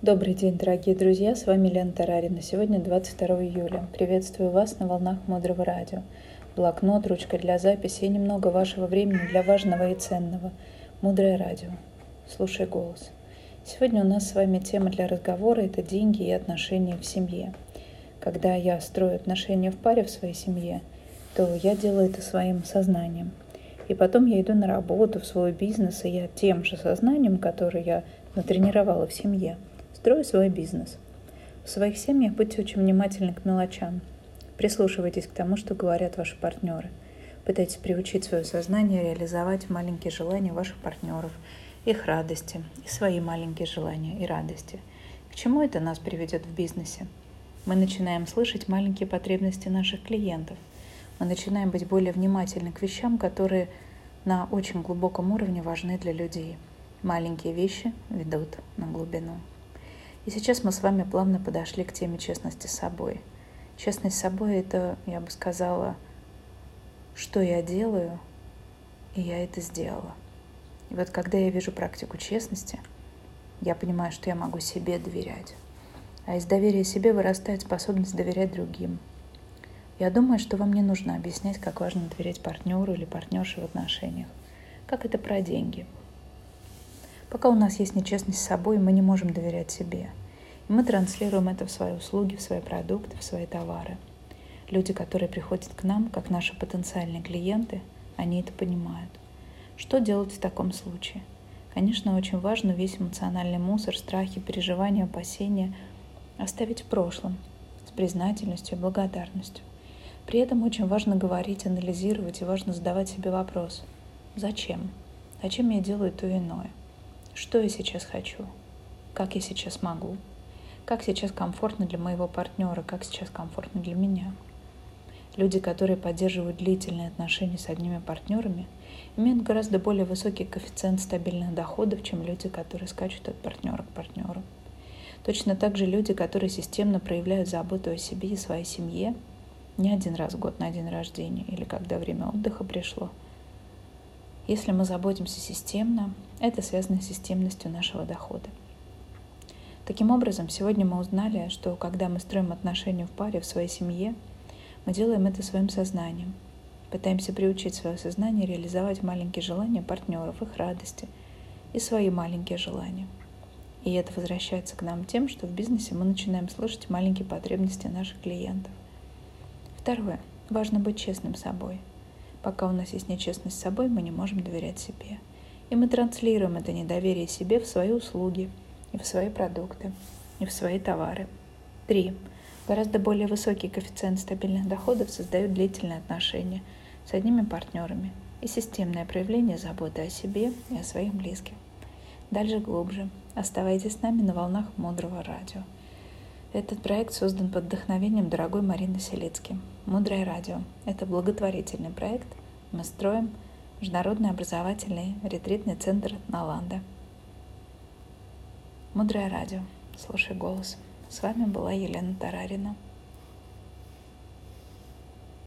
Добрый день, дорогие друзья, с вами Лена Тарарина. Сегодня 22 июля. Приветствую вас на волнах Мудрого Радио. Блокнот, ручка для записи и немного вашего времени для важного и ценного. Мудрое Радио. Слушай голос. Сегодня у нас с вами тема для разговора – это деньги и отношения в семье. Когда я строю отношения в паре в своей семье, то я делаю это своим сознанием. И потом я иду на работу, в свой бизнес, и я тем же сознанием, которое я натренировала в семье – Строю свой бизнес. В своих семьях будьте очень внимательны к мелочам. Прислушивайтесь к тому, что говорят ваши партнеры. Пытайтесь приучить свое сознание реализовать маленькие желания ваших партнеров, их радости и свои маленькие желания и радости. К чему это нас приведет в бизнесе? Мы начинаем слышать маленькие потребности наших клиентов. Мы начинаем быть более внимательны к вещам, которые на очень глубоком уровне важны для людей. Маленькие вещи ведут на глубину. И сейчас мы с вами плавно подошли к теме честности с собой. Честность с собой — это, я бы сказала, что я делаю, и я это сделала. И вот когда я вижу практику честности, я понимаю, что я могу себе доверять. А из доверия себе вырастает способность доверять другим. Я думаю, что вам не нужно объяснять, как важно доверять партнеру или партнерше в отношениях. Как это про деньги – Пока у нас есть нечестность с собой, мы не можем доверять себе. И мы транслируем это в свои услуги, в свои продукты, в свои товары. Люди, которые приходят к нам, как наши потенциальные клиенты, они это понимают. Что делать в таком случае? Конечно, очень важно весь эмоциональный мусор, страхи, переживания, опасения оставить в прошлом с признательностью и благодарностью. При этом очень важно говорить, анализировать и важно задавать себе вопрос «Зачем? Зачем я делаю то иное?» Что я сейчас хочу, как я сейчас могу, как сейчас комфортно для моего партнера, как сейчас комфортно для меня. Люди, которые поддерживают длительные отношения с одними партнерами, имеют гораздо более высокий коэффициент стабильных доходов, чем люди, которые скачут от партнера к партнеру. Точно так же люди, которые системно проявляют заботу о себе и своей семье, не один раз в год на день рождения или когда время отдыха пришло – если мы заботимся системно, это связано с системностью нашего дохода. Таким образом, сегодня мы узнали, что когда мы строим отношения в паре, в своей семье, мы делаем это своим сознанием. Пытаемся приучить свое сознание реализовать маленькие желания партнеров, их радости и свои маленькие желания. И это возвращается к нам тем, что в бизнесе мы начинаем слышать маленькие потребности наших клиентов. Второе. Важно быть честным собой – Пока у нас есть нечестность с собой, мы не можем доверять себе. И мы транслируем это недоверие себе в свои услуги, и в свои продукты, и в свои товары. Три. Гораздо более высокий коэффициент стабильных доходов создают длительные отношения с одними партнерами и системное проявление заботы о себе и о своих близких. Дальше глубже. Оставайтесь с нами на волнах мудрого радио. Этот проект создан под вдохновением дорогой Марины Селицки. «Мудрое радио» — это благотворительный проект. Мы строим Международный образовательный ретритный центр Наланда. «Мудрое радио». Слушай голос. С вами была Елена Тарарина.